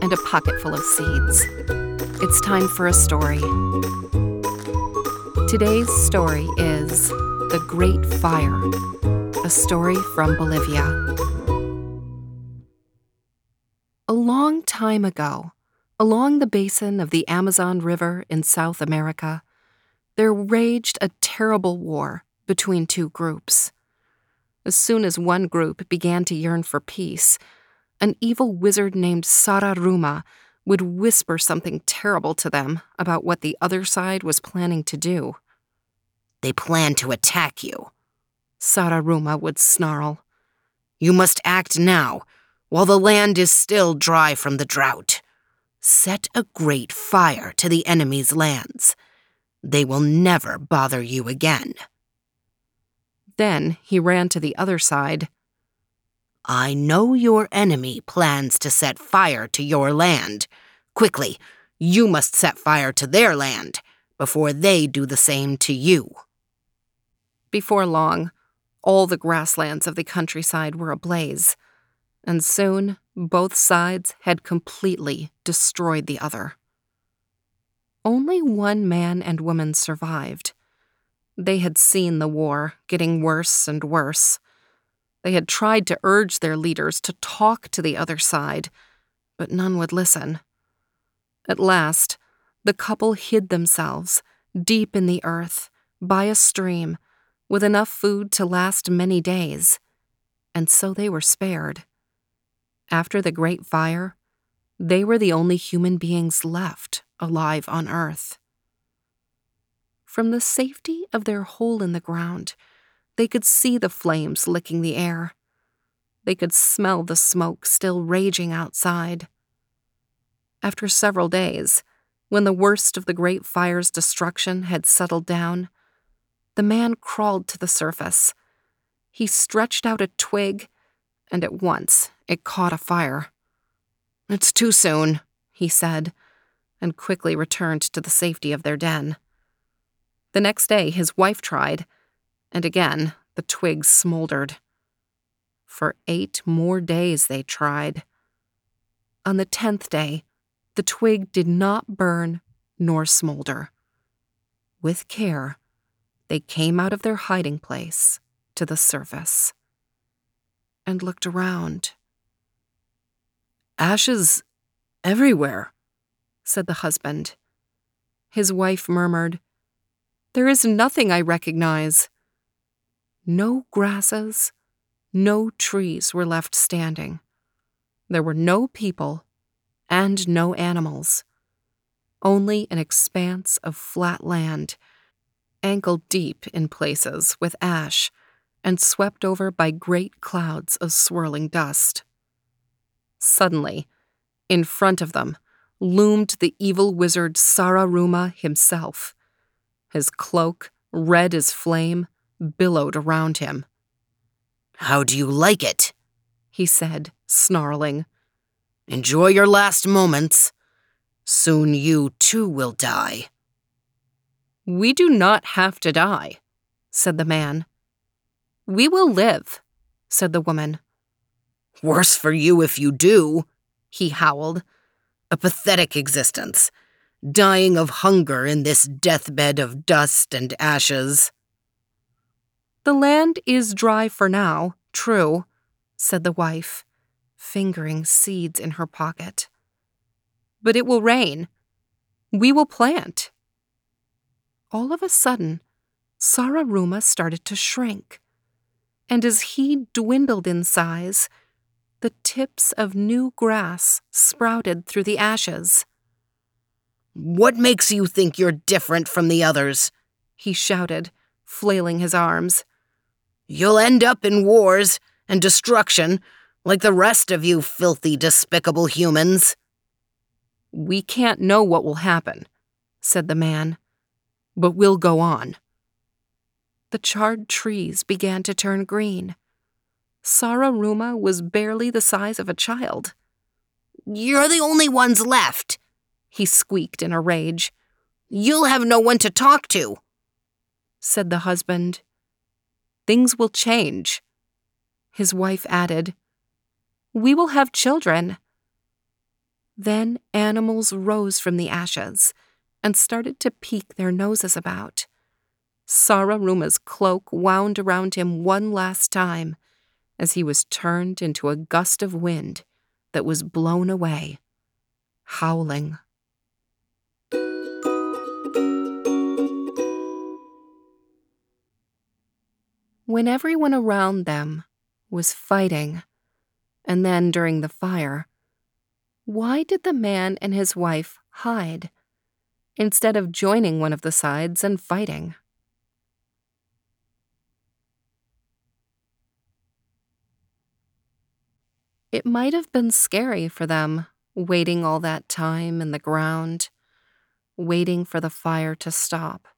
and a pocket full of seeds. It's time for a story. Today's story is The Great Fire, a story from Bolivia. A long time ago, along the basin of the Amazon River in South America, there raged a terrible war between two groups. As soon as one group began to yearn for peace, an evil wizard named Sararuma would whisper something terrible to them about what the other side was planning to do. They plan to attack you, Sararuma would snarl. You must act now, while the land is still dry from the drought. Set a great fire to the enemy's lands. They will never bother you again. Then he ran to the other side. I know your enemy plans to set fire to your land. Quickly, you must set fire to their land before they do the same to you. Before long, all the grasslands of the countryside were ablaze, and soon both sides had completely destroyed the other. Only one man and woman survived. They had seen the war getting worse and worse. They had tried to urge their leaders to talk to the other side, but none would listen. At last, the couple hid themselves deep in the earth, by a stream, with enough food to last many days, and so they were spared. After the Great Fire, they were the only human beings left alive on Earth. From the safety of their hole in the ground, they could see the flames licking the air. They could smell the smoke still raging outside. After several days, when the worst of the Great Fire's destruction had settled down, the man crawled to the surface. He stretched out a twig, and at once it caught afire. It's too soon, he said, and quickly returned to the safety of their den. The next day, his wife tried, and again the twigs smoldered. For eight more days they tried. On the tenth day, the twig did not burn nor smolder. With care, they came out of their hiding place to the surface and looked around. Ashes everywhere, said the husband. His wife murmured, there is nothing I recognize. No grasses, no trees were left standing. There were no people and no animals. Only an expanse of flat land, ankle deep in places with ash, and swept over by great clouds of swirling dust. Suddenly, in front of them, loomed the evil wizard Sararuma himself. His cloak, red as flame, billowed around him. How do you like it? he said, snarling. Enjoy your last moments. Soon you too will die. We do not have to die, said the man. We will live, said the woman. Worse for you if you do, he howled. A pathetic existence dying of hunger in this deathbed of dust and ashes. The land is dry for now, true, said the wife, fingering seeds in her pocket. But it will rain. We will plant. All of a sudden, Sararuma started to shrink, and as he dwindled in size, the tips of new grass sprouted through the ashes. What makes you think you're different from the others? He shouted, flailing his arms. You'll end up in wars and destruction like the rest of you filthy, despicable humans. We can't know what will happen, said the man, but we'll go on. The charred trees began to turn green. Sararuma was barely the size of a child. You're the only ones left, he squeaked in a rage. You'll have no one to talk to, said the husband. Things will change. His wife added, We will have children. Then animals rose from the ashes and started to peek their noses about. Sararuma's cloak wound around him one last time as he was turned into a gust of wind that was blown away, howling. When everyone around them was fighting, and then during the fire, why did the man and his wife hide instead of joining one of the sides and fighting? It might have been scary for them, waiting all that time in the ground, waiting for the fire to stop,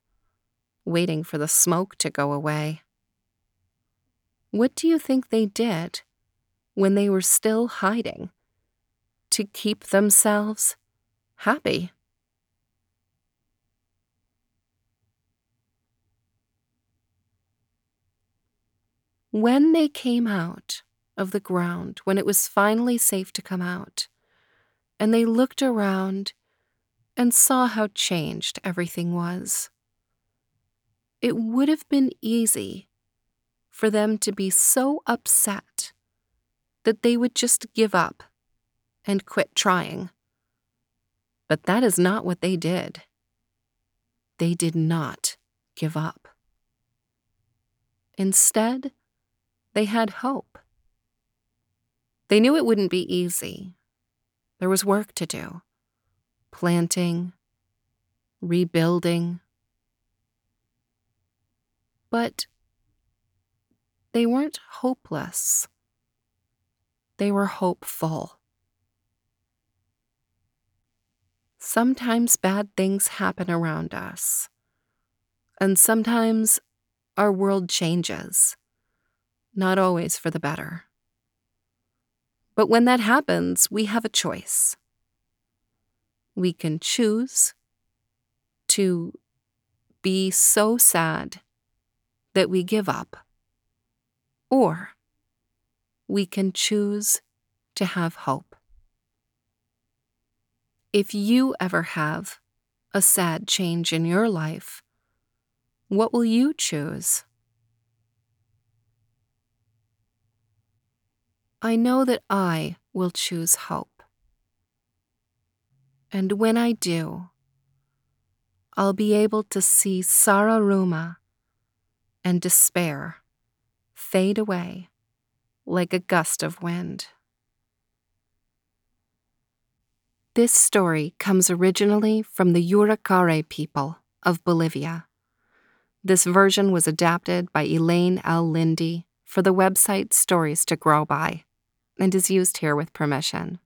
waiting for the smoke to go away. What do you think they did when they were still hiding to keep themselves happy? When they came out, of the ground when it was finally safe to come out, and they looked around and saw how changed everything was. It would have been easy for them to be so upset that they would just give up and quit trying. But that is not what they did. They did not give up. Instead, they had hope. They knew it wouldn't be easy. There was work to do planting, rebuilding. But they weren't hopeless, they were hopeful. Sometimes bad things happen around us, and sometimes our world changes, not always for the better. But when that happens, we have a choice. We can choose to be so sad that we give up, or we can choose to have hope. If you ever have a sad change in your life, what will you choose? I know that I will choose hope. And when I do, I'll be able to see Sararuma and despair fade away like a gust of wind. This story comes originally from the Yuracare people of Bolivia. This version was adapted by Elaine L. Lindy for the website Stories to Grow By and is used here with permission.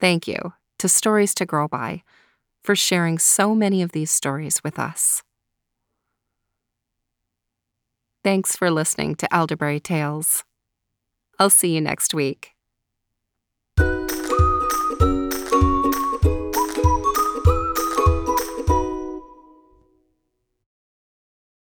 Thank you to Stories to Grow By for sharing so many of these stories with us. Thanks for listening to Elderberry Tales. I'll see you next week.